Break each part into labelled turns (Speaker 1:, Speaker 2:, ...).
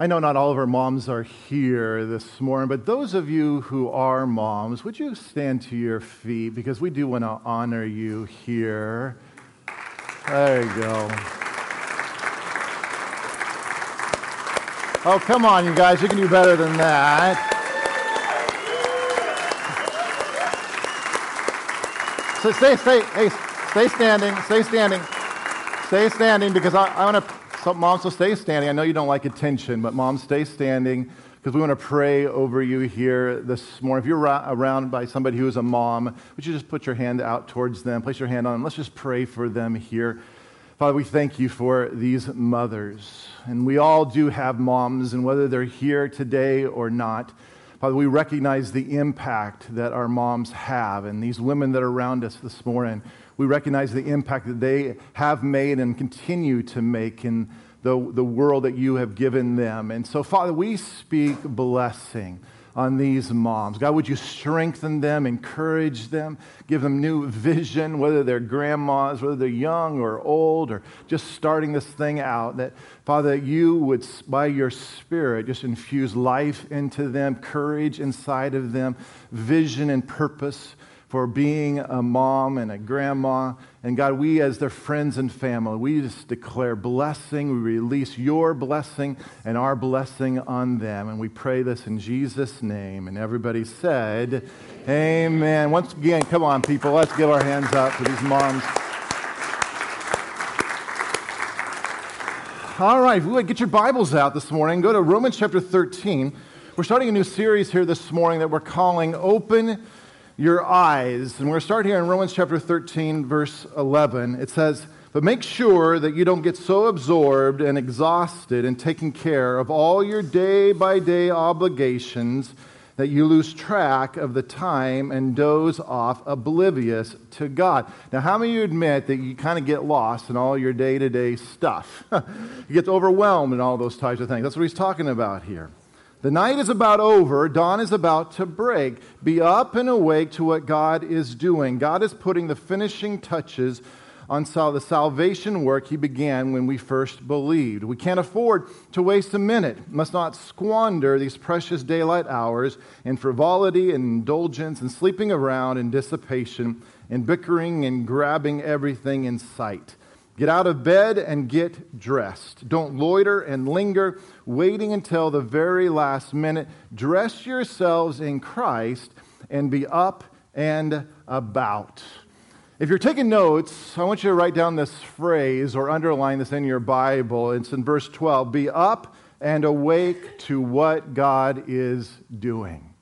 Speaker 1: I know not all of our moms are here this morning, but those of you who are moms, would you stand to your feet because we do want to honor you here. There you go. Oh, come on, you guys. You can do better than that. So stay, stay, hey, stay standing, stay standing, stay standing because I, I want to so, moms, so stay standing. I know you don't like attention, but moms, stay standing because we want to pray over you here this morning. If you're around by somebody who is a mom, would you just put your hand out towards them? Place your hand on them. Let's just pray for them here. Father, we thank you for these mothers. And we all do have moms, and whether they're here today or not, Father, we recognize the impact that our moms have and these women that are around us this morning we recognize the impact that they have made and continue to make in the, the world that you have given them. And so, Father, we speak blessing on these moms. God, would you strengthen them, encourage them, give them new vision, whether they're grandmas, whether they're young or old, or just starting this thing out. That, Father, you would, by your Spirit, just infuse life into them, courage inside of them, vision and purpose for being a mom and a grandma. And God, we as their friends and family, we just declare blessing. We release your blessing and our blessing on them. And we pray this in Jesus' name. And everybody said, Amen. Once again, come on, people, let's give our hands up for these moms. All right, get your Bibles out this morning. Go to Romans chapter 13. We're starting a new series here this morning that we're calling Open your eyes. And we're going to start here in Romans chapter 13, verse 11. It says, But make sure that you don't get so absorbed and exhausted in taking care of all your day by day obligations that you lose track of the time and doze off oblivious to God. Now, how many of you admit that you kind of get lost in all your day to day stuff? you get overwhelmed in all those types of things. That's what he's talking about here. The night is about over, dawn is about to break. Be up and awake to what God is doing. God is putting the finishing touches on the salvation work he began when we first believed. We can't afford to waste a minute, must not squander these precious daylight hours in frivolity and indulgence and sleeping around and dissipation and bickering and grabbing everything in sight. Get out of bed and get dressed. Don't loiter and linger, waiting until the very last minute. Dress yourselves in Christ and be up and about. If you're taking notes, I want you to write down this phrase or underline this in your Bible. It's in verse 12 Be up and awake to what God is doing.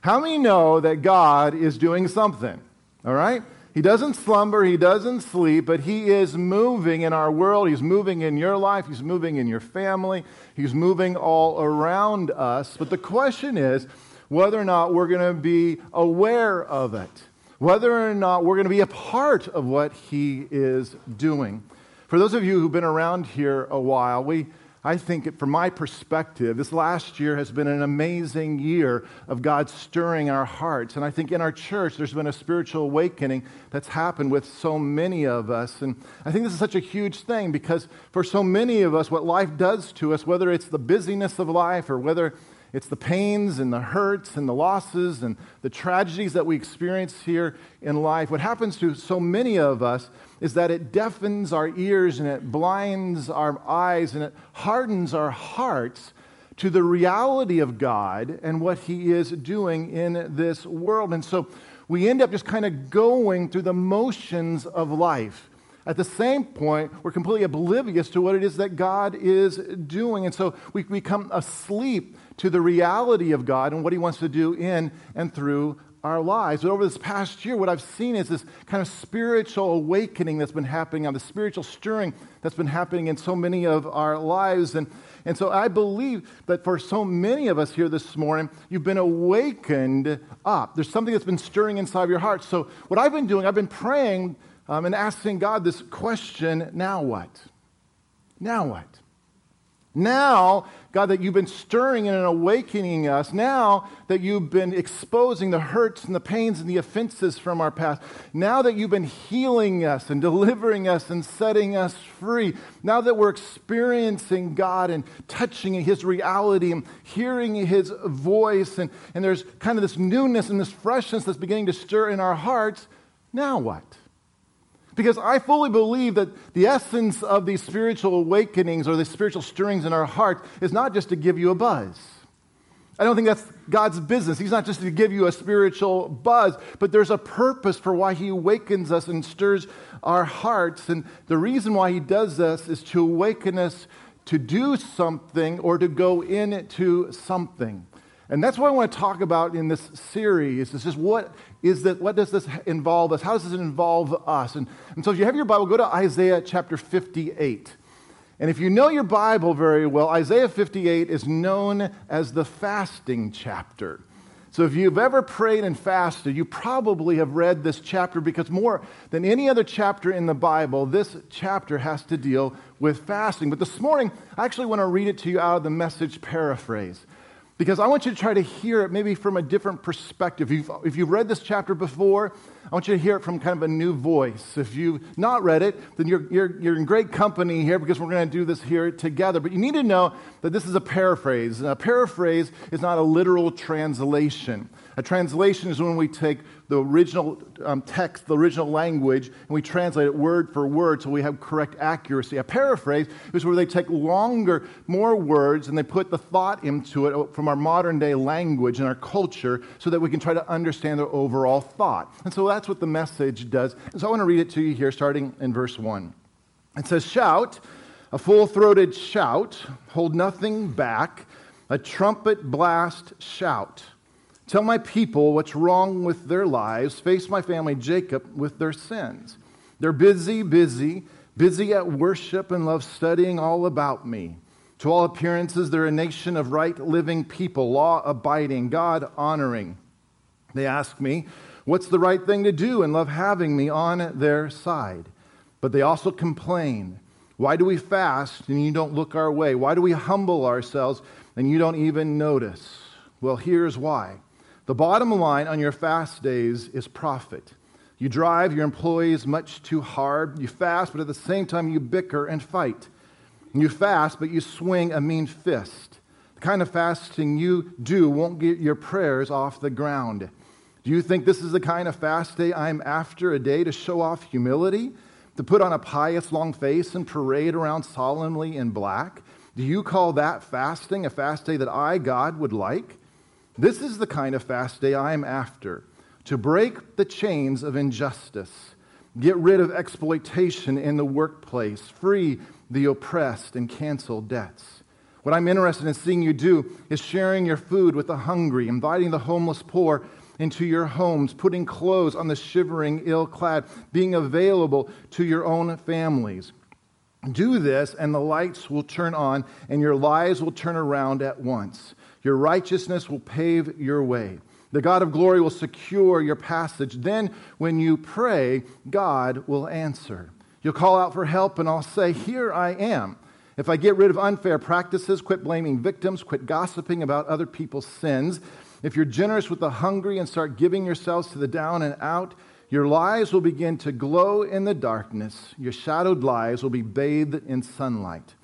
Speaker 1: How many know that God is doing something? All right? He doesn't slumber, he doesn't sleep, but he is moving in our world. He's moving in your life, he's moving in your family, he's moving all around us. But the question is whether or not we're going to be aware of it, whether or not we're going to be a part of what he is doing. For those of you who've been around here a while, we I think, from my perspective, this last year has been an amazing year of God stirring our hearts. And I think in our church, there's been a spiritual awakening that's happened with so many of us. And I think this is such a huge thing because for so many of us, what life does to us, whether it's the busyness of life or whether it's the pains and the hurts and the losses and the tragedies that we experience here in life. What happens to so many of us is that it deafens our ears and it blinds our eyes and it hardens our hearts to the reality of God and what He is doing in this world. And so we end up just kind of going through the motions of life. At the same point, we're completely oblivious to what it is that God is doing. And so we become asleep to the reality of God and what He wants to do in and through our lives. But over this past year, what I've seen is this kind of spiritual awakening that's been happening on the spiritual stirring that's been happening in so many of our lives. And, and so I believe that for so many of us here this morning, you've been awakened up. There's something that's been stirring inside of your heart. So what I've been doing, I've been praying um, and asking God this question now what? Now what? Now, God, that you've been stirring and awakening us, now that you've been exposing the hurts and the pains and the offenses from our past, now that you've been healing us and delivering us and setting us free, now that we're experiencing God and touching His reality and hearing His voice, and, and there's kind of this newness and this freshness that's beginning to stir in our hearts, now what? Because I fully believe that the essence of these spiritual awakenings or the spiritual stirrings in our heart is not just to give you a buzz. I don't think that's God's business. He's not just to give you a spiritual buzz, but there's a purpose for why He awakens us and stirs our hearts. And the reason why He does this is to awaken us to do something or to go into something. And that's what I want to talk about in this series. Is just what is that? What does this involve us? How does this involve us? And, and so, if you have your Bible, go to Isaiah chapter 58. And if you know your Bible very well, Isaiah 58 is known as the fasting chapter. So, if you've ever prayed and fasted, you probably have read this chapter because more than any other chapter in the Bible, this chapter has to deal with fasting. But this morning, I actually want to read it to you out of the message paraphrase because I want you to try to hear it maybe from a different perspective. If you've, if you've read this chapter before, I want you to hear it from kind of a new voice. If you've not read it, then you're, you're, you're in great company here because we're going to do this here together. But you need to know that this is a paraphrase. And a paraphrase is not a literal translation. A translation is when we take the original um, text, the original language, and we translate it word for word so we have correct accuracy. A paraphrase is where they take longer, more words, and they put the thought into it from our modern day language and our culture so that we can try to understand the overall thought. And so that's what the message does. And so I want to read it to you here, starting in verse 1. It says, Shout, a full throated shout, hold nothing back, a trumpet blast shout. Tell my people what's wrong with their lives. Face my family, Jacob, with their sins. They're busy, busy, busy at worship and love studying all about me. To all appearances, they're a nation of right living people, law abiding, God honoring. They ask me, What's the right thing to do? and love having me on their side. But they also complain. Why do we fast and you don't look our way? Why do we humble ourselves and you don't even notice? Well, here's why. The bottom line on your fast days is profit. You drive your employees much too hard. You fast, but at the same time, you bicker and fight. You fast, but you swing a mean fist. The kind of fasting you do won't get your prayers off the ground. Do you think this is the kind of fast day I'm after? A day to show off humility? To put on a pious long face and parade around solemnly in black? Do you call that fasting, a fast day that I, God, would like? This is the kind of fast day I am after to break the chains of injustice, get rid of exploitation in the workplace, free the oppressed, and cancel debts. What I'm interested in seeing you do is sharing your food with the hungry, inviting the homeless poor into your homes, putting clothes on the shivering, ill clad, being available to your own families. Do this, and the lights will turn on, and your lives will turn around at once. Your righteousness will pave your way. The God of glory will secure your passage. Then, when you pray, God will answer. You'll call out for help, and I'll say, Here I am. If I get rid of unfair practices, quit blaming victims, quit gossiping about other people's sins, if you're generous with the hungry and start giving yourselves to the down and out, your lives will begin to glow in the darkness. Your shadowed lives will be bathed in sunlight.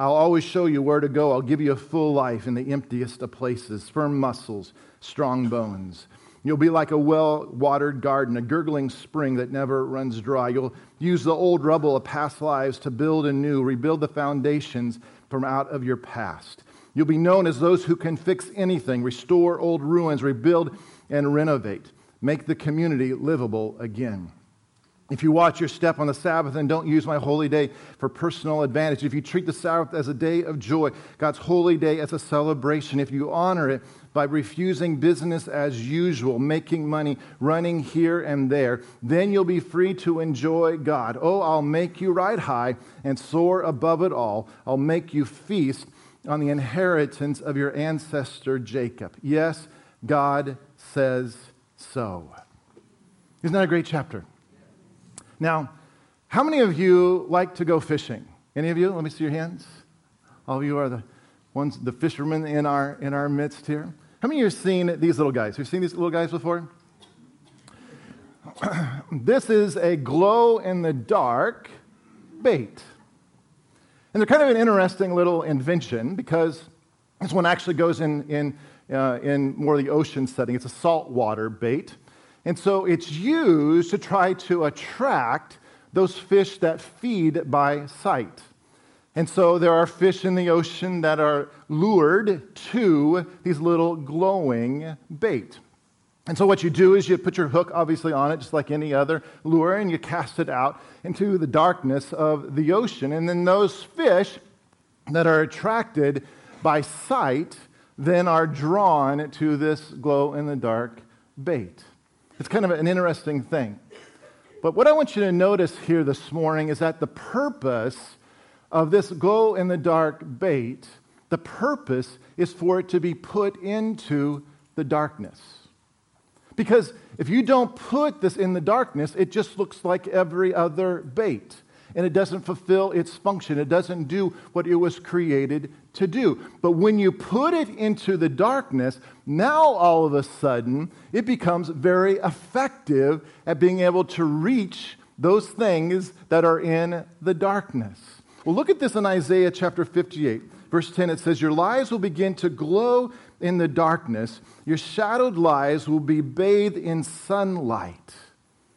Speaker 1: I'll always show you where to go. I'll give you a full life in the emptiest of places, firm muscles, strong bones. You'll be like a well watered garden, a gurgling spring that never runs dry. You'll use the old rubble of past lives to build anew, rebuild the foundations from out of your past. You'll be known as those who can fix anything, restore old ruins, rebuild and renovate, make the community livable again. If you watch your step on the Sabbath and don't use my holy day for personal advantage, if you treat the Sabbath as a day of joy, God's holy day as a celebration, if you honor it by refusing business as usual, making money, running here and there, then you'll be free to enjoy God. Oh, I'll make you ride high and soar above it all. I'll make you feast on the inheritance of your ancestor Jacob. Yes, God says so. Isn't that a great chapter? Now, how many of you like to go fishing? Any of you? Let me see your hands. All of you are the ones, the fishermen in our, in our midst here. How many of you have seen these little guys? Have you seen these little guys before? this is a glow in the dark bait. And they're kind of an interesting little invention because this one actually goes in, in, uh, in more the ocean setting. It's a saltwater bait. And so it's used to try to attract those fish that feed by sight. And so there are fish in the ocean that are lured to these little glowing bait. And so what you do is you put your hook obviously on it, just like any other lure, and you cast it out into the darkness of the ocean. And then those fish that are attracted by sight then are drawn to this glow in the dark bait. It's kind of an interesting thing. But what I want you to notice here this morning is that the purpose of this glow in the dark bait, the purpose is for it to be put into the darkness. Because if you don't put this in the darkness, it just looks like every other bait. And it doesn't fulfill its function. It doesn't do what it was created to do. But when you put it into the darkness, now all of a sudden it becomes very effective at being able to reach those things that are in the darkness. Well, look at this in Isaiah chapter 58. Verse 10, it says, Your lives will begin to glow in the darkness, your shadowed lives will be bathed in sunlight.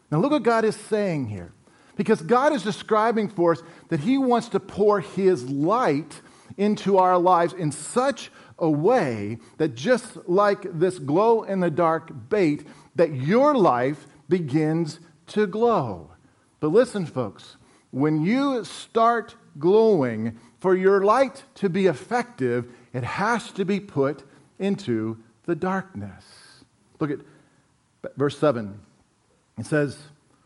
Speaker 1: Now, look what God is saying here. Because God is describing for us that He wants to pour His light into our lives in such a way that just like this glow in the dark bait, that your life begins to glow. But listen, folks, when you start glowing, for your light to be effective, it has to be put into the darkness. Look at verse 7. It says,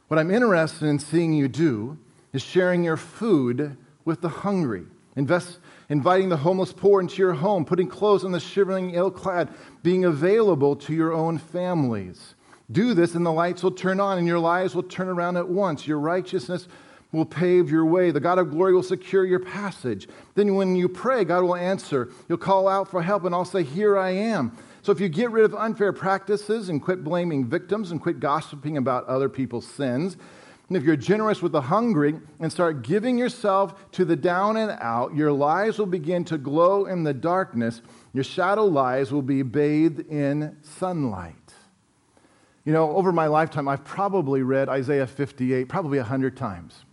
Speaker 1: What I'm interested in seeing you do is sharing your food with the hungry, Invest, inviting the homeless poor into your home, putting clothes on the shivering ill clad, being available to your own families. Do this, and the lights will turn on, and your lives will turn around at once. Your righteousness will pave your way. The God of glory will secure your passage. Then, when you pray, God will answer. You'll call out for help, and I'll say, Here I am. So, if you get rid of unfair practices and quit blaming victims and quit gossiping about other people's sins, and if you're generous with the hungry and start giving yourself to the down and out, your lives will begin to glow in the darkness. Your shadow lives will be bathed in sunlight. You know, over my lifetime, I've probably read Isaiah 58 probably 100 times.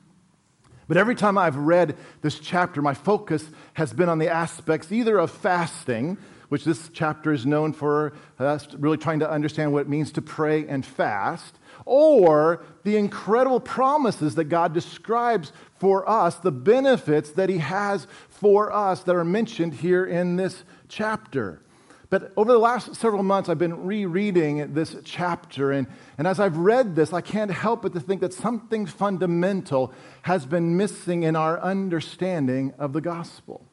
Speaker 1: But every time I've read this chapter, my focus has been on the aspects either of fasting, which this chapter is known for us really trying to understand what it means to pray and fast, or the incredible promises that God describes for us, the benefits that He has for us that are mentioned here in this chapter. But over the last several months, I've been rereading this chapter. And, and as I've read this, I can't help but to think that something fundamental has been missing in our understanding of the gospel.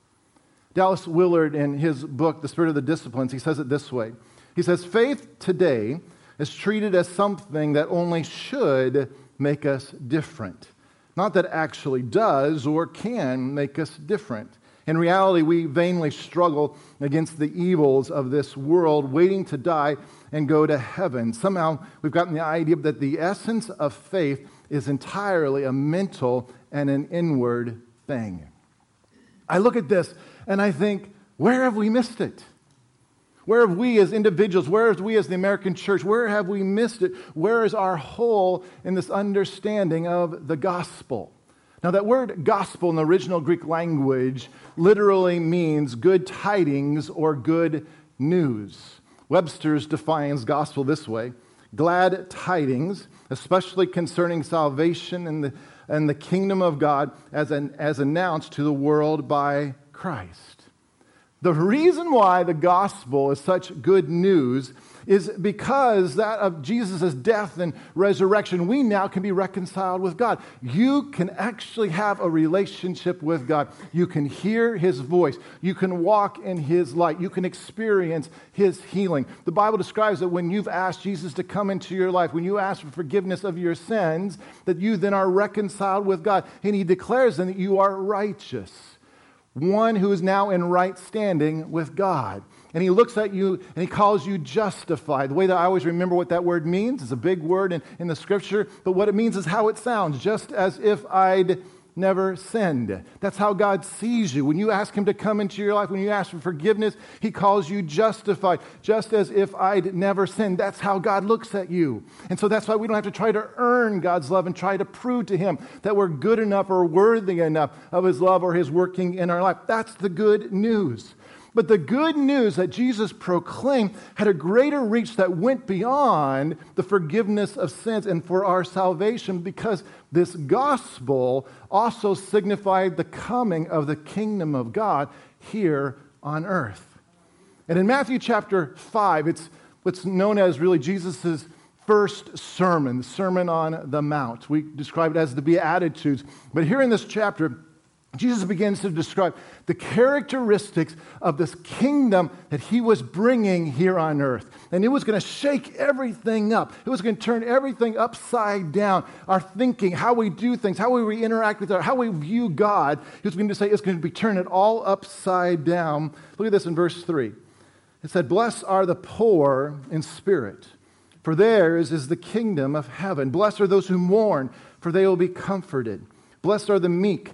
Speaker 1: Dallas Willard, in his book, The Spirit of the Disciplines, he says it this way He says, Faith today is treated as something that only should make us different, not that actually does or can make us different. In reality, we vainly struggle against the evils of this world, waiting to die and go to heaven. Somehow, we've gotten the idea that the essence of faith is entirely a mental and an inward thing. I look at this and I think, where have we missed it? Where have we as individuals, where have we as the American church, where have we missed it? Where is our hole in this understanding of the gospel? Now, that word gospel in the original Greek language literally means good tidings or good news. Webster's defines gospel this way glad tidings, especially concerning salvation and the, and the kingdom of God as, an, as announced to the world by Christ. The reason why the gospel is such good news is because that of Jesus' death and resurrection, we now can be reconciled with God. You can actually have a relationship with God. You can hear his voice. You can walk in his light. You can experience his healing. The Bible describes that when you've asked Jesus to come into your life, when you ask for forgiveness of your sins, that you then are reconciled with God. And he declares then that you are righteous. One who is now in right standing with God. And he looks at you and he calls you justified. The way that I always remember what that word means is a big word in, in the scripture, but what it means is how it sounds, just as if I'd never sinned. That's how God sees you. When you ask Him to come into your life, when you ask for forgiveness, He calls you justified, just as if I'd never sinned. That's how God looks at you. And so that's why we don't have to try to earn God's love and try to prove to Him that we're good enough or worthy enough of His love or His working in our life. That's the good news. But the good news that Jesus proclaimed had a greater reach that went beyond the forgiveness of sins and for our salvation because this gospel also signified the coming of the kingdom of God here on earth. And in Matthew chapter 5, it's what's known as really Jesus' first sermon, the Sermon on the Mount. We describe it as the Beatitudes. But here in this chapter, Jesus begins to describe the characteristics of this kingdom that he was bringing here on earth. And it was going to shake everything up. It was going to turn everything upside down. Our thinking, how we do things, how we interact with our, how we view God. He was going to say it's going to be turning it all upside down. Look at this in verse 3. It said, Blessed are the poor in spirit, for theirs is the kingdom of heaven. Blessed are those who mourn, for they will be comforted. Blessed are the meek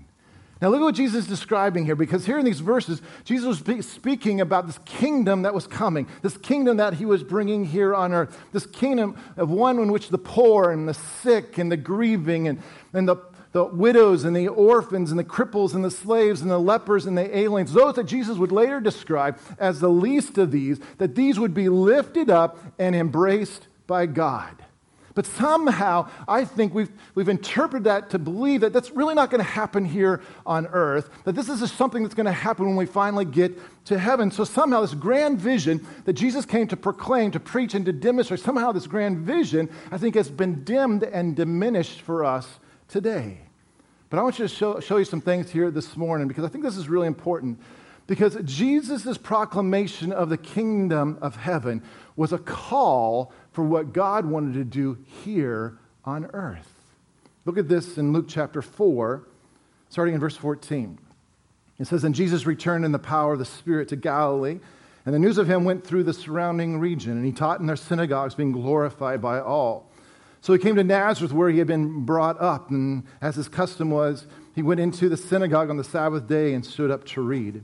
Speaker 1: Now, look at what Jesus is describing here, because here in these verses, Jesus was speaking about this kingdom that was coming, this kingdom that he was bringing here on earth, this kingdom of one in which the poor and the sick and the grieving and, and the, the widows and the orphans and the cripples and the slaves and the lepers and the aliens, those that Jesus would later describe as the least of these, that these would be lifted up and embraced by God. But somehow, I think we've, we've interpreted that to believe that that's really not going to happen here on earth, that this is just something that's going to happen when we finally get to heaven. So somehow, this grand vision that Jesus came to proclaim, to preach, and to demonstrate, somehow this grand vision, I think, has been dimmed and diminished for us today. But I want you to show, show you some things here this morning because I think this is really important. Because Jesus' proclamation of the kingdom of heaven was a call for what God wanted to do here on earth. Look at this in Luke chapter 4, starting in verse 14. It says, And Jesus returned in the power of the Spirit to Galilee, and the news of him went through the surrounding region, and he taught in their synagogues, being glorified by all. So he came to Nazareth, where he had been brought up, and as his custom was, he went into the synagogue on the Sabbath day and stood up to read.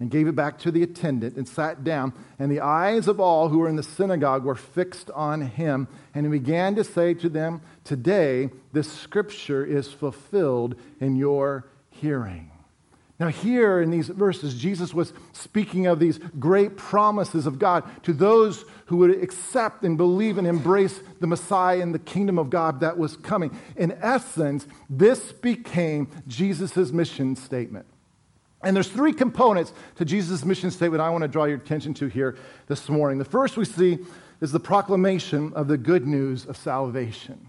Speaker 1: and gave it back to the attendant and sat down. And the eyes of all who were in the synagogue were fixed on him. And he began to say to them, Today this scripture is fulfilled in your hearing. Now, here in these verses, Jesus was speaking of these great promises of God to those who would accept and believe and embrace the Messiah and the kingdom of God that was coming. In essence, this became Jesus' mission statement. And there's three components to Jesus' mission statement I want to draw your attention to here this morning. The first we see is the proclamation of the good news of salvation.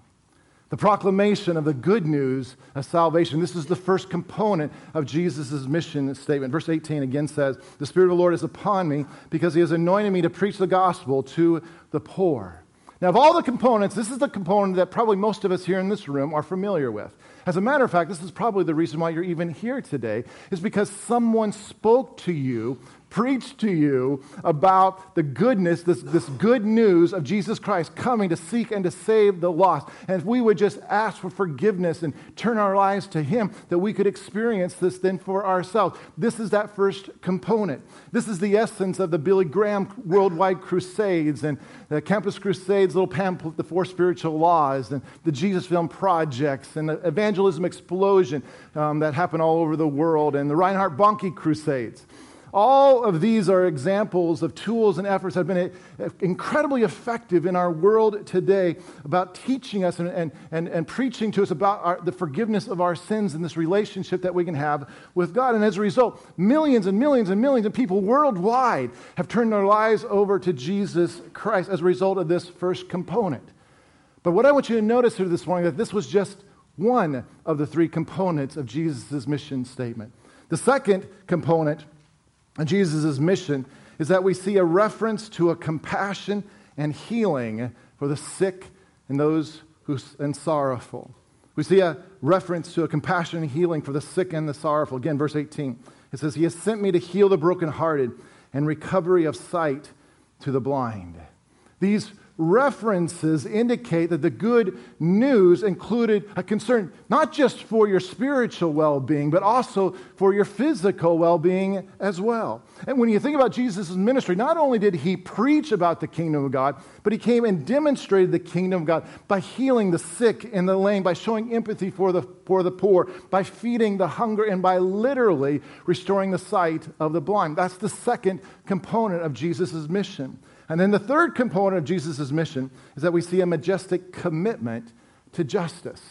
Speaker 1: The proclamation of the good news of salvation. This is the first component of Jesus' mission statement. Verse 18 again says, The Spirit of the Lord is upon me because he has anointed me to preach the gospel to the poor. Now, of all the components, this is the component that probably most of us here in this room are familiar with. As a matter of fact, this is probably the reason why you're even here today, is because someone spoke to you preach to you about the goodness, this, this good news of Jesus Christ coming to seek and to save the lost. And if we would just ask for forgiveness and turn our lives to Him, that we could experience this then for ourselves. This is that first component. This is the essence of the Billy Graham Worldwide Crusades and the Campus Crusades, little pamphlet, The Four Spiritual Laws, and the Jesus Film Projects, and the evangelism explosion um, that happened all over the world, and the Reinhard Bonnke Crusades. All of these are examples of tools and efforts that have been uh, incredibly effective in our world today about teaching us and, and, and, and preaching to us about our, the forgiveness of our sins and this relationship that we can have with God. And as a result, millions and millions and millions of people worldwide have turned their lives over to Jesus Christ as a result of this first component. But what I want you to notice here this morning is that this was just one of the three components of Jesus' mission statement. The second component and Jesus' mission is that we see a reference to a compassion and healing for the sick and those who and sorrowful. We see a reference to a compassion and healing for the sick and the sorrowful. Again, verse 18. It says, He has sent me to heal the brokenhearted and recovery of sight to the blind. These references indicate that the good news included a concern not just for your spiritual well being, but also for your physical well being as well. And when you think about Jesus' ministry, not only did he preach about the kingdom of God, but he came and demonstrated the kingdom of God by healing the sick and the lame, by showing empathy for the, for the poor, by feeding the hunger, and by literally restoring the sight of the blind. That's the second component of Jesus' mission. And then the third component of Jesus' mission is that we see a majestic commitment to justice.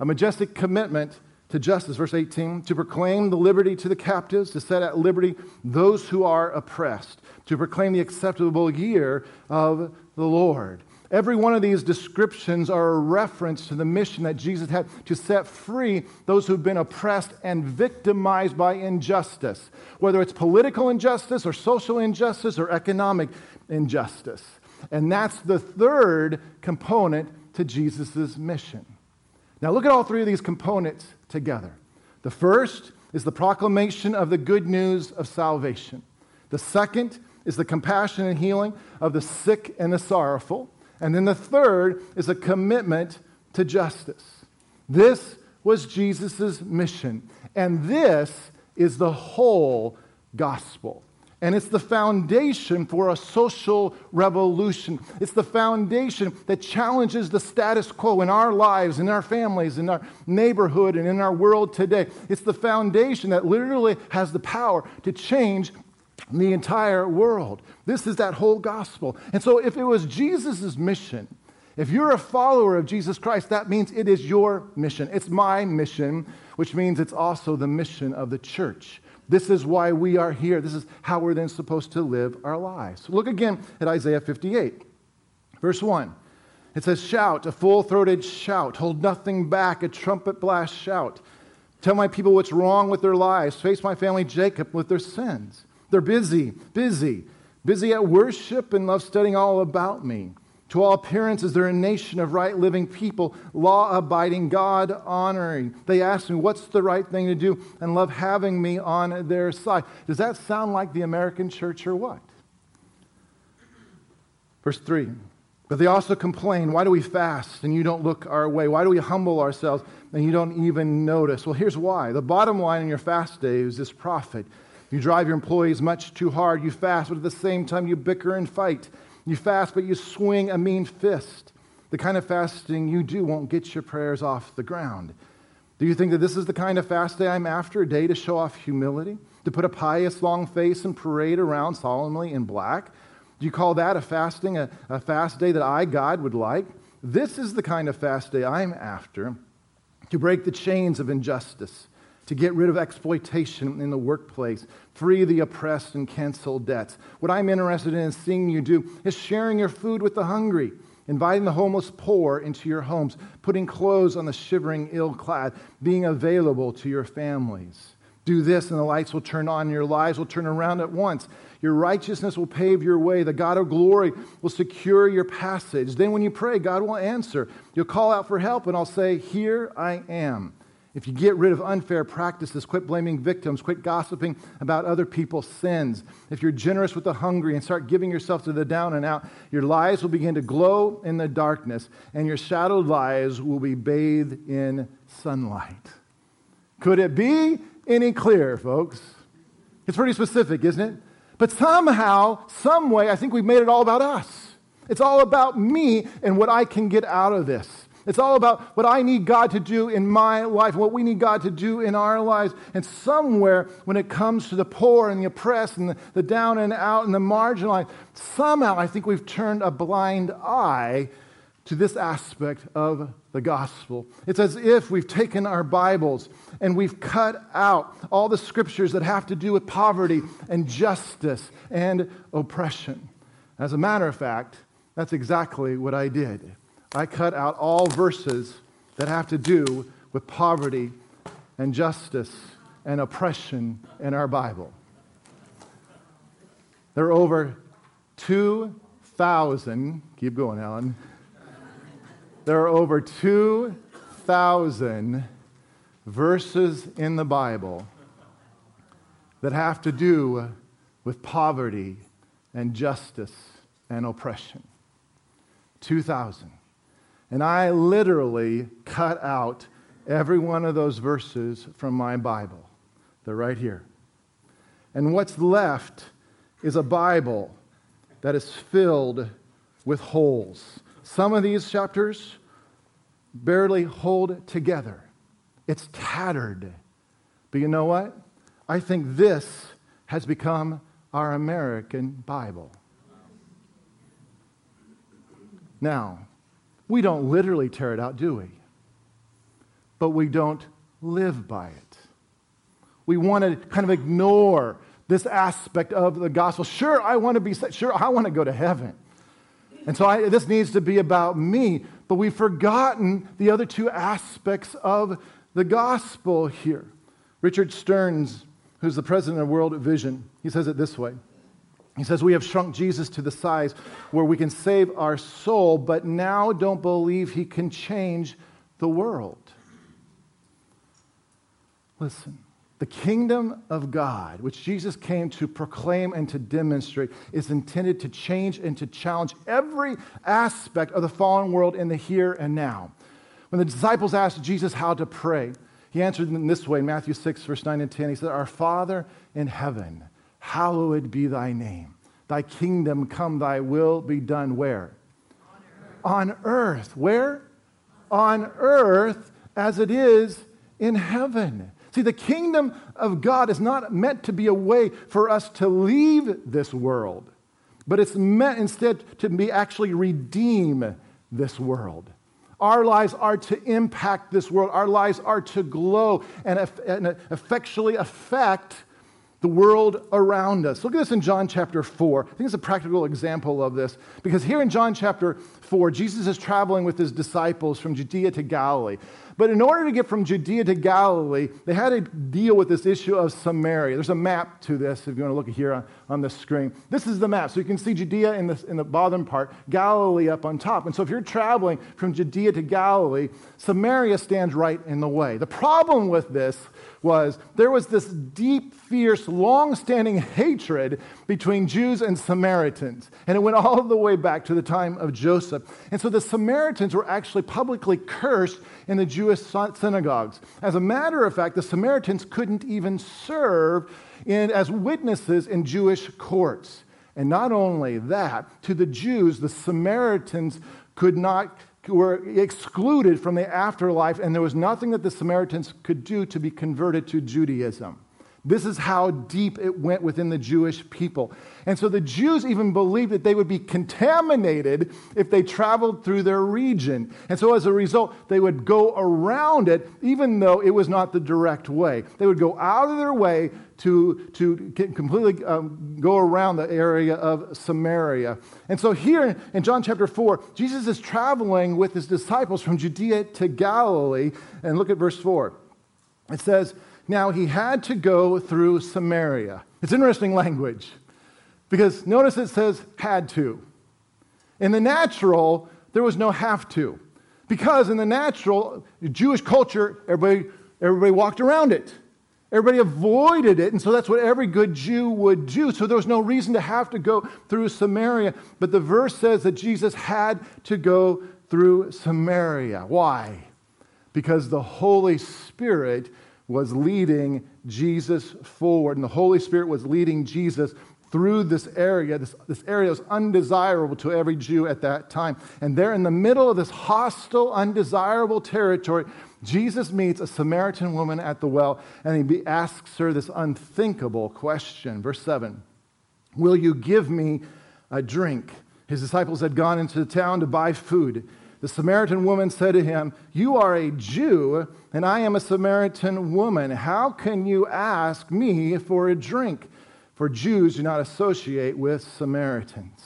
Speaker 1: A majestic commitment to justice. Verse 18 to proclaim the liberty to the captives, to set at liberty those who are oppressed, to proclaim the acceptable year of the Lord. Every one of these descriptions are a reference to the mission that Jesus had to set free those who've been oppressed and victimized by injustice, whether it's political injustice or social injustice or economic injustice. And that's the third component to Jesus' mission. Now, look at all three of these components together. The first is the proclamation of the good news of salvation. The second is the compassion and healing of the sick and the sorrowful. And then the third is a commitment to justice. This was Jesus' mission. And this is the whole gospel. And it's the foundation for a social revolution. It's the foundation that challenges the status quo in our lives, in our families, in our neighborhood, and in our world today. It's the foundation that literally has the power to change the entire world. This is that whole gospel. And so, if it was Jesus' mission, if you're a follower of Jesus Christ, that means it is your mission. It's my mission, which means it's also the mission of the church. This is why we are here. This is how we're then supposed to live our lives. Look again at Isaiah 58, verse 1. It says, Shout, a full throated shout. Hold nothing back, a trumpet blast shout. Tell my people what's wrong with their lives. Face my family, Jacob, with their sins. They're busy, busy, busy at worship and love studying all about me. To all appearances, they're a nation of right living people, law abiding, God honoring. They ask me, What's the right thing to do? and love having me on their side. Does that sound like the American church or what? Verse 3. But they also complain, Why do we fast and you don't look our way? Why do we humble ourselves and you don't even notice? Well, here's why. The bottom line in your fast day is this profit. You drive your employees much too hard. You fast, but at the same time, you bicker and fight. You fast, but you swing a mean fist. The kind of fasting you do won't get your prayers off the ground. Do you think that this is the kind of fast day I'm after? A day to show off humility? To put a pious long face and parade around solemnly in black? Do you call that a fasting, a, a fast day that I, God, would like? This is the kind of fast day I'm after to break the chains of injustice, to get rid of exploitation in the workplace, free the oppressed, and cancel debts. What I'm interested in seeing you do is sharing your food with the hungry, inviting the homeless poor into your homes, putting clothes on the shivering ill clad, being available to your families. Do this, and the lights will turn on, and your lives will turn around at once. Your righteousness will pave your way. The God of glory will secure your passage. Then, when you pray, God will answer. You'll call out for help, and I'll say, Here I am. If you get rid of unfair practices, quit blaming victims, quit gossiping about other people's sins, if you're generous with the hungry and start giving yourself to the down and out, your lives will begin to glow in the darkness and your shadowed lives will be bathed in sunlight. Could it be any clearer, folks? It's pretty specific, isn't it? But somehow, some way, I think we've made it all about us. It's all about me and what I can get out of this. It's all about what I need God to do in my life, what we need God to do in our lives. And somewhere, when it comes to the poor and the oppressed and the, the down and out and the marginalized, somehow I think we've turned a blind eye to this aspect of the gospel. It's as if we've taken our Bibles and we've cut out all the scriptures that have to do with poverty and justice and oppression. As a matter of fact, that's exactly what I did. I cut out all verses that have to do with poverty and justice and oppression in our Bible. There are over 2,000, keep going, Alan there are over 2,000 verses in the Bible that have to do with poverty and justice and oppression. 2,000. And I literally cut out every one of those verses from my Bible. They're right here. And what's left is a Bible that is filled with holes. Some of these chapters barely hold together. It's tattered. But you know what? I think this has become our American Bible. Now, we don't literally tear it out, do we? But we don't live by it. We want to kind of ignore this aspect of the gospel. Sure, I want to be, sure, I want to go to heaven. And so I, this needs to be about me, but we've forgotten the other two aspects of the gospel here. Richard Stearns, who's the president of World Vision, he says it this way. He says, We have shrunk Jesus to the size where we can save our soul, but now don't believe he can change the world. Listen, the kingdom of God, which Jesus came to proclaim and to demonstrate, is intended to change and to challenge every aspect of the fallen world in the here and now. When the disciples asked Jesus how to pray, he answered in this way in Matthew 6, verse 9 and 10. He said, Our Father in heaven, hallowed be thy name. Thy kingdom come, thy will be done where? On earth. On earth. Where? On earth as it is in heaven. See, the kingdom of God is not meant to be a way for us to leave this world, but it's meant instead to be actually redeem this world. Our lives are to impact this world. Our lives are to glow and, effectually affect the world around us. Look at this in John chapter 4. I think it's a practical example of this because here in John chapter 4, Jesus is traveling with his disciples from Judea to Galilee. But in order to get from Judea to Galilee, they had to deal with this issue of Samaria. There's a map to this if you want to look here on, on the screen. This is the map. So you can see Judea in the, in the bottom part, Galilee up on top. And so if you're traveling from Judea to Galilee, Samaria stands right in the way. The problem with this was there was this deep, fierce, long standing hatred between Jews and Samaritans. And it went all the way back to the time of Joseph. And so the Samaritans were actually publicly cursed in the Jewish synagogues. As a matter of fact, the Samaritans couldn't even serve in, as witnesses in Jewish courts. And not only that, to the Jews, the Samaritans could not were excluded from the afterlife, and there was nothing that the Samaritans could do to be converted to Judaism. This is how deep it went within the Jewish people. And so the Jews even believed that they would be contaminated if they traveled through their region. And so as a result, they would go around it, even though it was not the direct way. They would go out of their way to, to completely um, go around the area of Samaria. And so here in John chapter 4, Jesus is traveling with his disciples from Judea to Galilee. And look at verse 4. It says, Now he had to go through Samaria. It's interesting language. Because notice it says had to. In the natural, there was no have to. Because in the natural, Jewish culture, everybody everybody walked around it. Everybody avoided it, and so that's what every good Jew would do. So there was no reason to have to go through Samaria. But the verse says that Jesus had to go through Samaria. Why? Because the Holy Spirit was leading Jesus forward, and the Holy Spirit was leading Jesus through this area. This, this area was undesirable to every Jew at that time. And there, in the middle of this hostile, undesirable territory, Jesus meets a Samaritan woman at the well, and he asks her this unthinkable question. Verse 7 Will you give me a drink? His disciples had gone into the town to buy food. The Samaritan woman said to him, You are a Jew, and I am a Samaritan woman. How can you ask me for a drink? For Jews do not associate with Samaritans.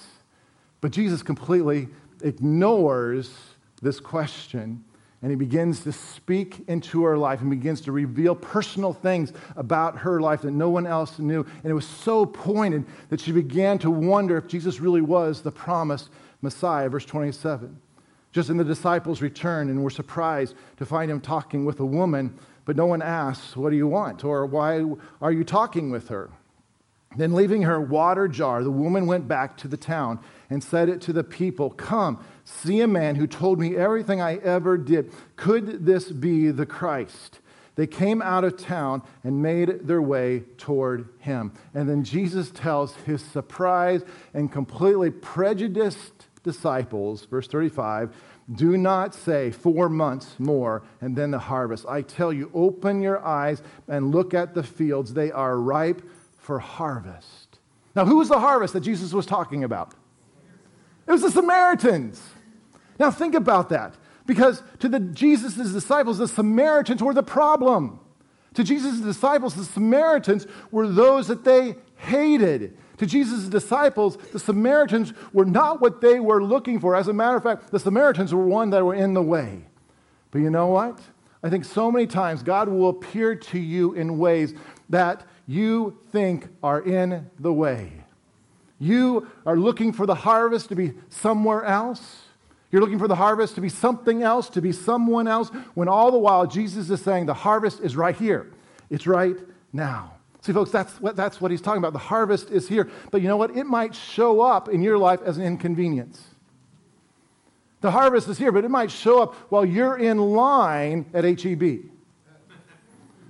Speaker 1: But Jesus completely ignores this question and he begins to speak into her life and begins to reveal personal things about her life that no one else knew. And it was so pointed that she began to wonder if Jesus really was the promised Messiah. Verse 27. Just then the disciples returned and were surprised to find him talking with a woman, but no one asks, What do you want? or Why are you talking with her? Then, leaving her water jar, the woman went back to the town and said it to the people Come, see a man who told me everything I ever did. Could this be the Christ? They came out of town and made their way toward him. And then Jesus tells his surprised and completely prejudiced disciples, verse 35, do not say four months more and then the harvest. I tell you, open your eyes and look at the fields. They are ripe for harvest. Now, who was the harvest that Jesus was talking about? It was the Samaritans. Now, think about that. Because to the Jesus' disciples, the Samaritans were the problem. To Jesus' disciples, the Samaritans were those that they hated. To Jesus' disciples, the Samaritans were not what they were looking for. As a matter of fact, the Samaritans were one that were in the way. But you know what? I think so many times God will appear to you in ways that you think are in the way. You are looking for the harvest to be somewhere else. You're looking for the harvest to be something else, to be someone else, when all the while Jesus is saying the harvest is right here. It's right now. See, folks, that's what, that's what he's talking about. The harvest is here. But you know what? It might show up in your life as an inconvenience. The harvest is here, but it might show up while you're in line at HEB.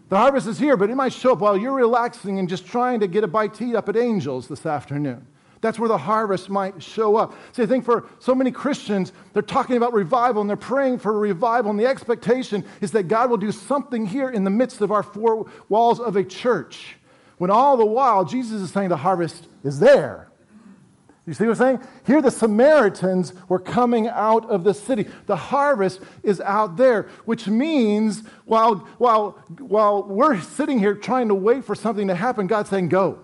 Speaker 1: The harvest is here, but it might show up while you're relaxing and just trying to get a bite to eat up at Angels this afternoon. That's where the harvest might show up. See, I think for so many Christians, they're talking about revival and they're praying for revival, and the expectation is that God will do something here in the midst of our four walls of a church. When all the while, Jesus is saying the harvest is there. You see what I'm saying? Here, the Samaritans were coming out of the city. The harvest is out there, which means while, while, while we're sitting here trying to wait for something to happen, God's saying, Go,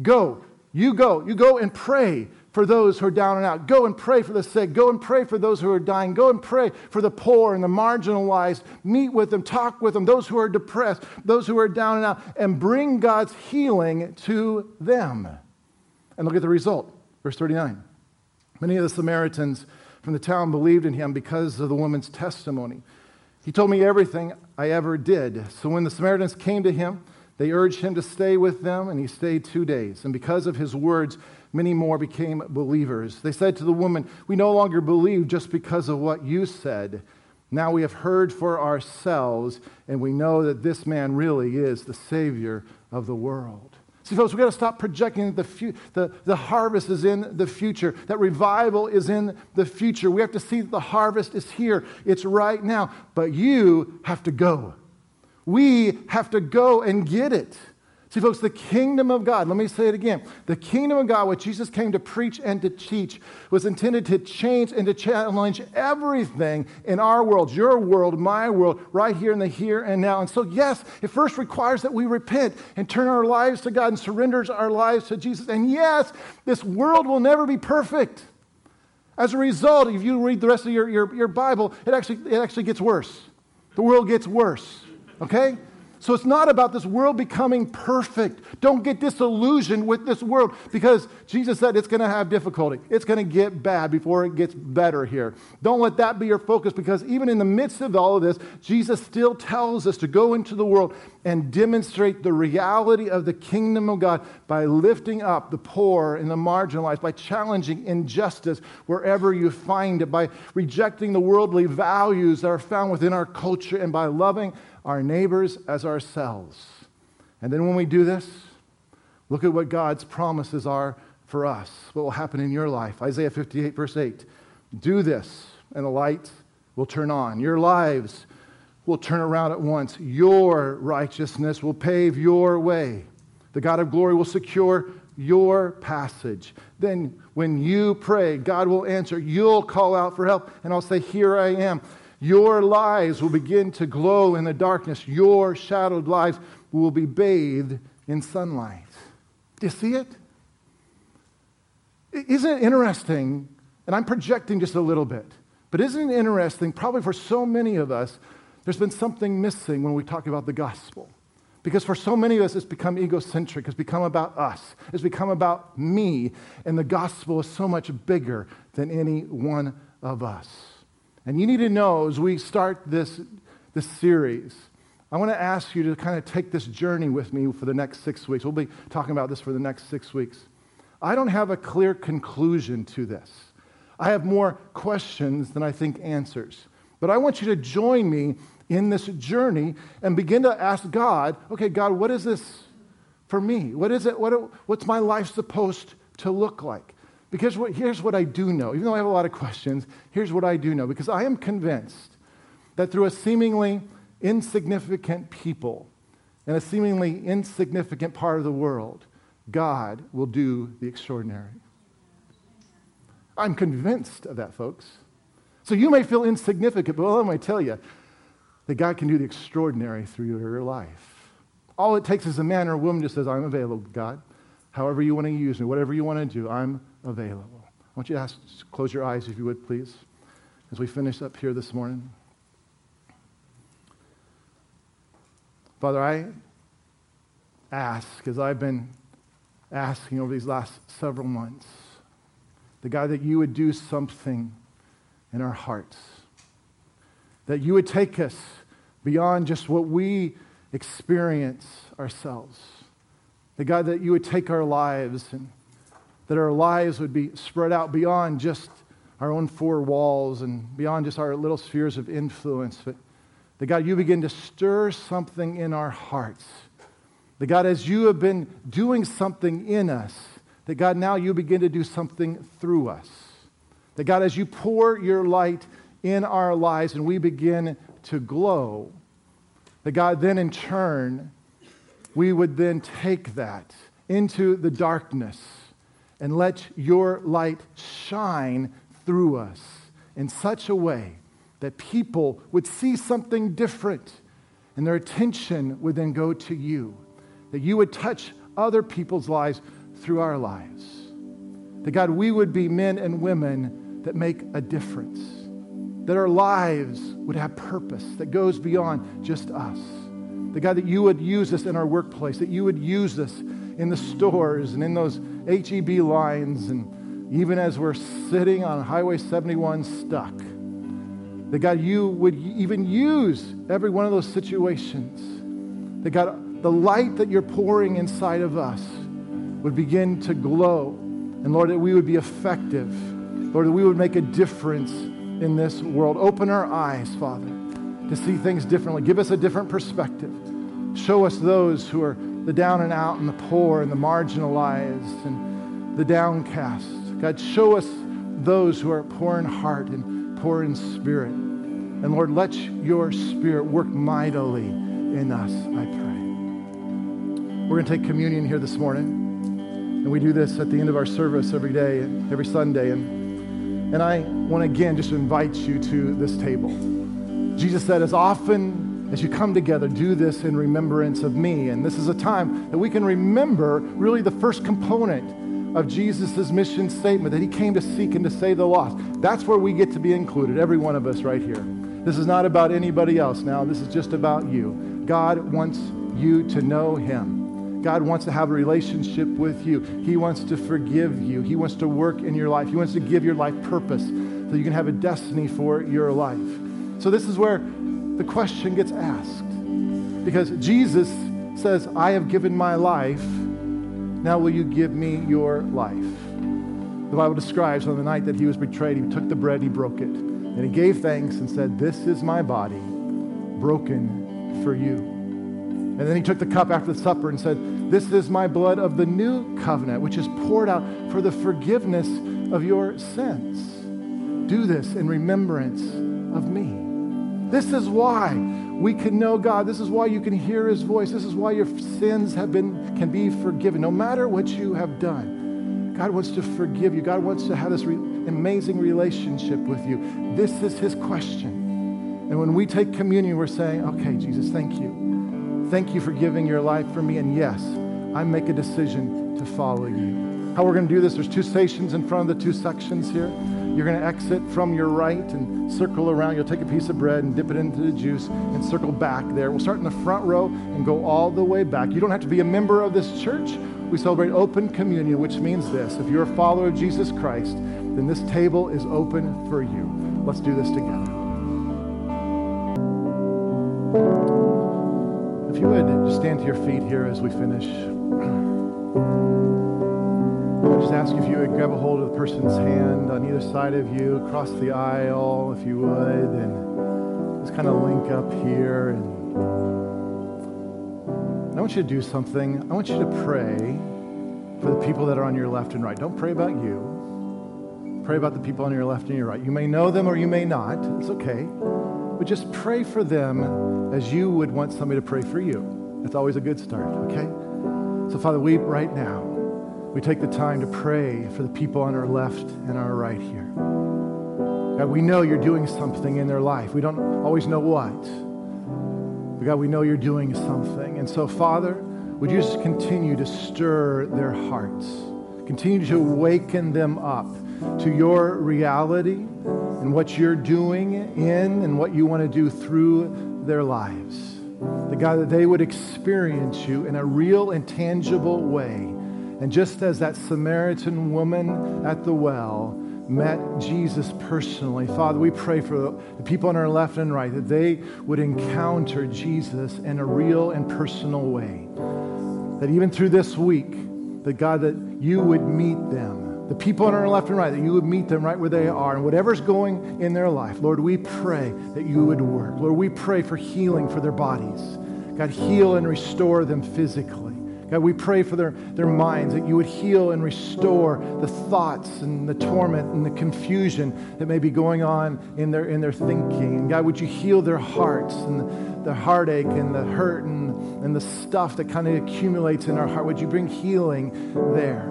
Speaker 1: go, you go. You go and pray for those who are down and out. Go and pray for the sick. Go and pray for those who are dying. Go and pray for the poor and the marginalized. Meet with them, talk with them, those who are depressed, those who are down and out, and bring God's healing to them. And look at the result. Verse 39. Many of the Samaritans from the town believed in him because of the woman's testimony. He told me everything I ever did. So when the Samaritans came to him, they urged him to stay with them, and he stayed two days. And because of his words, many more became believers. They said to the woman, We no longer believe just because of what you said. Now we have heard for ourselves, and we know that this man really is the Savior of the world. See, folks, we've got to stop projecting the, fu- the, the harvest is in the future, that revival is in the future. We have to see that the harvest is here, it's right now. But you have to go. We have to go and get it. See, folks, the kingdom of God, let me say it again. The kingdom of God, what Jesus came to preach and to teach, was intended to change and to challenge everything in our world, your world, my world, right here in the here and now. And so, yes, it first requires that we repent and turn our lives to God and surrenders our lives to Jesus. And yes, this world will never be perfect. As a result, if you read the rest of your, your, your Bible, it actually, it actually gets worse. The world gets worse, okay? So it's not about this world becoming perfect. Don't get disillusioned with this world because Jesus said it's going to have difficulty. It's going to get bad before it gets better here. Don't let that be your focus because even in the midst of all of this, Jesus still tells us to go into the world and demonstrate the reality of the kingdom of God by lifting up the poor and the marginalized, by challenging injustice wherever you find it, by rejecting the worldly values that are found within our culture, and by loving our neighbors as ourselves. And then when we do this, look at what God's promises are for us, what will happen in your life. Isaiah 58, verse 8. Do this, and the light will turn on. Your lives will turn around at once. Your righteousness will pave your way. The God of glory will secure your passage. Then, when you pray, God will answer. You'll call out for help, and I'll say, Here I am. Your lives will begin to glow in the darkness. Your shadowed lives will be bathed in sunlight. Do you see it? Isn't it interesting? And I'm projecting just a little bit, but isn't it interesting? Probably for so many of us, there's been something missing when we talk about the gospel. Because for so many of us, it's become egocentric. It's become about us. It's become about me. And the gospel is so much bigger than any one of us. And you need to know as we start this, this series, I want to ask you to kind of take this journey with me for the next six weeks. We'll be talking about this for the next six weeks. I don't have a clear conclusion to this. I have more questions than I think answers. But I want you to join me in this journey and begin to ask God, okay, God, what is this for me? What is it? What, what's my life supposed to look like? Because what, here's what I do know. Even though I have a lot of questions, here's what I do know. Because I am convinced that through a seemingly insignificant people and a seemingly insignificant part of the world, God will do the extraordinary. I'm convinced of that, folks. So you may feel insignificant, but let me tell you that God can do the extraordinary through your life. All it takes is a man or a woman just says, I'm available, God. However you want to use me, whatever you want to do, I'm available. I want you to ask, close your eyes if you would, please, as we finish up here this morning. Father, I ask, as I've been asking over these last several months, the God that you would do something in our hearts, that you would take us beyond just what we experience ourselves. The God that you would take our lives and that our lives would be spread out beyond just our own four walls and beyond just our little spheres of influence. But that God, you begin to stir something in our hearts. That God, as you have been doing something in us, that God, now you begin to do something through us. That God, as you pour your light in our lives and we begin to glow, that God, then in turn, we would then take that into the darkness and let your light shine through us in such a way that people would see something different and their attention would then go to you. That you would touch other people's lives through our lives. That God, we would be men and women that make a difference. That our lives would have purpose that goes beyond just us. That God, that you would use us in our workplace, that you would use us in the stores and in those HEB lines, and even as we're sitting on Highway 71 stuck, that God, you would even use every one of those situations. That God, the light that you're pouring inside of us would begin to glow. And Lord, that we would be effective. Lord, that we would make a difference in this world. Open our eyes, Father, to see things differently. Give us a different perspective. Show us those who are the down and out and the poor and the marginalized and the downcast. God, show us those who are poor in heart and poor in spirit. And Lord, let your spirit work mightily in us, I pray. We're going to take communion here this morning. And we do this at the end of our service every day, every Sunday. And, and I want to again just invite you to this table. Jesus said, as often as you come together, do this in remembrance of me. And this is a time that we can remember really the first component of Jesus' mission statement that he came to seek and to save the lost. That's where we get to be included, every one of us right here. This is not about anybody else now. This is just about you. God wants you to know Him. God wants to have a relationship with you. He wants to forgive you. He wants to work in your life. He wants to give your life purpose so you can have a destiny for your life. So, this is where the question gets asked. Because Jesus says, I have given my life. Now, will you give me your life? The Bible describes on the night that he was betrayed, he took the bread, he broke it, and he gave thanks and said, This is my body broken for you. And then he took the cup after the supper and said, This is my blood of the new covenant, which is poured out for the forgiveness of your sins. Do this in remembrance of me. This is why we can know God. This is why you can hear his voice. This is why your sins have been can be forgiven no matter what you have done. God wants to forgive you. God wants to have this re- amazing relationship with you. This is his question. And when we take communion, we're saying, okay, Jesus, thank you. Thank you for giving your life for me. And yes, I make a decision to follow you. How we're going to do this, there's two stations in front of the two sections here. You're going to exit from your right and circle around. You'll take a piece of bread and dip it into the juice and circle back there. We'll start in the front row and go all the way back. You don't have to be a member of this church. We celebrate open communion, which means this if you're a follower of Jesus Christ, then this table is open for you. Let's do this together. If you would just stand to your feet here as we finish. Just ask if you would grab a hold of the person's hand on either side of you, across the aisle, if you would, and just kind of link up here. And I want you to do something. I want you to pray for the people that are on your left and right. Don't pray about you. Pray about the people on your left and your right. You may know them or you may not. It's okay. But just pray for them as you would want somebody to pray for you. That's always a good start, okay? So, Father, we right now, we take the time to pray for the people on our left and our right here. God, we know you're doing something in their life. We don't always know what. But God, we know you're doing something. And so, Father, would you just continue to stir their hearts? Continue to awaken them up to your reality and what you're doing in and what you want to do through their lives. The God, that they would experience you in a real and tangible way. And just as that Samaritan woman at the well met Jesus personally, Father, we pray for the people on our left and right that they would encounter Jesus in a real and personal way. That even through this week, that God, that you would meet them the people on our left and right, that you would meet them right where they are. And whatever's going in their life, Lord, we pray that you would work. Lord, we pray for healing for their bodies. God, heal and restore them physically. God, we pray for their, their minds, that you would heal and restore the thoughts and the torment and the confusion that may be going on in their, in their thinking. And God, would you heal their hearts and the, the heartache and the hurt and, and the stuff that kind of accumulates in our heart? Would you bring healing there?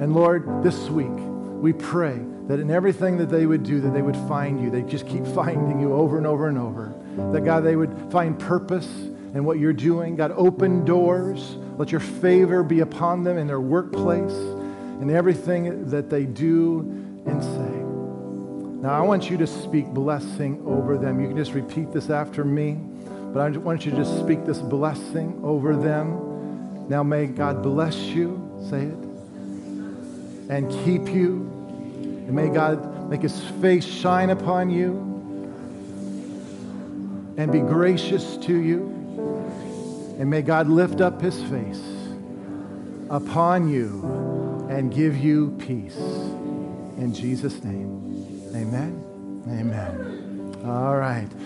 Speaker 1: And Lord, this week, we pray that in everything that they would do, that they would find you. They just keep finding you over and over and over. That, God, they would find purpose in what you're doing. God, open doors. Let your favor be upon them in their workplace and everything that they do and say. Now, I want you to speak blessing over them. You can just repeat this after me, but I want you to just speak this blessing over them. Now, may God bless you. Say it and keep you. And may God make his face shine upon you and be gracious to you. And may God lift up his face upon you and give you peace. In Jesus' name, amen. Amen. All right.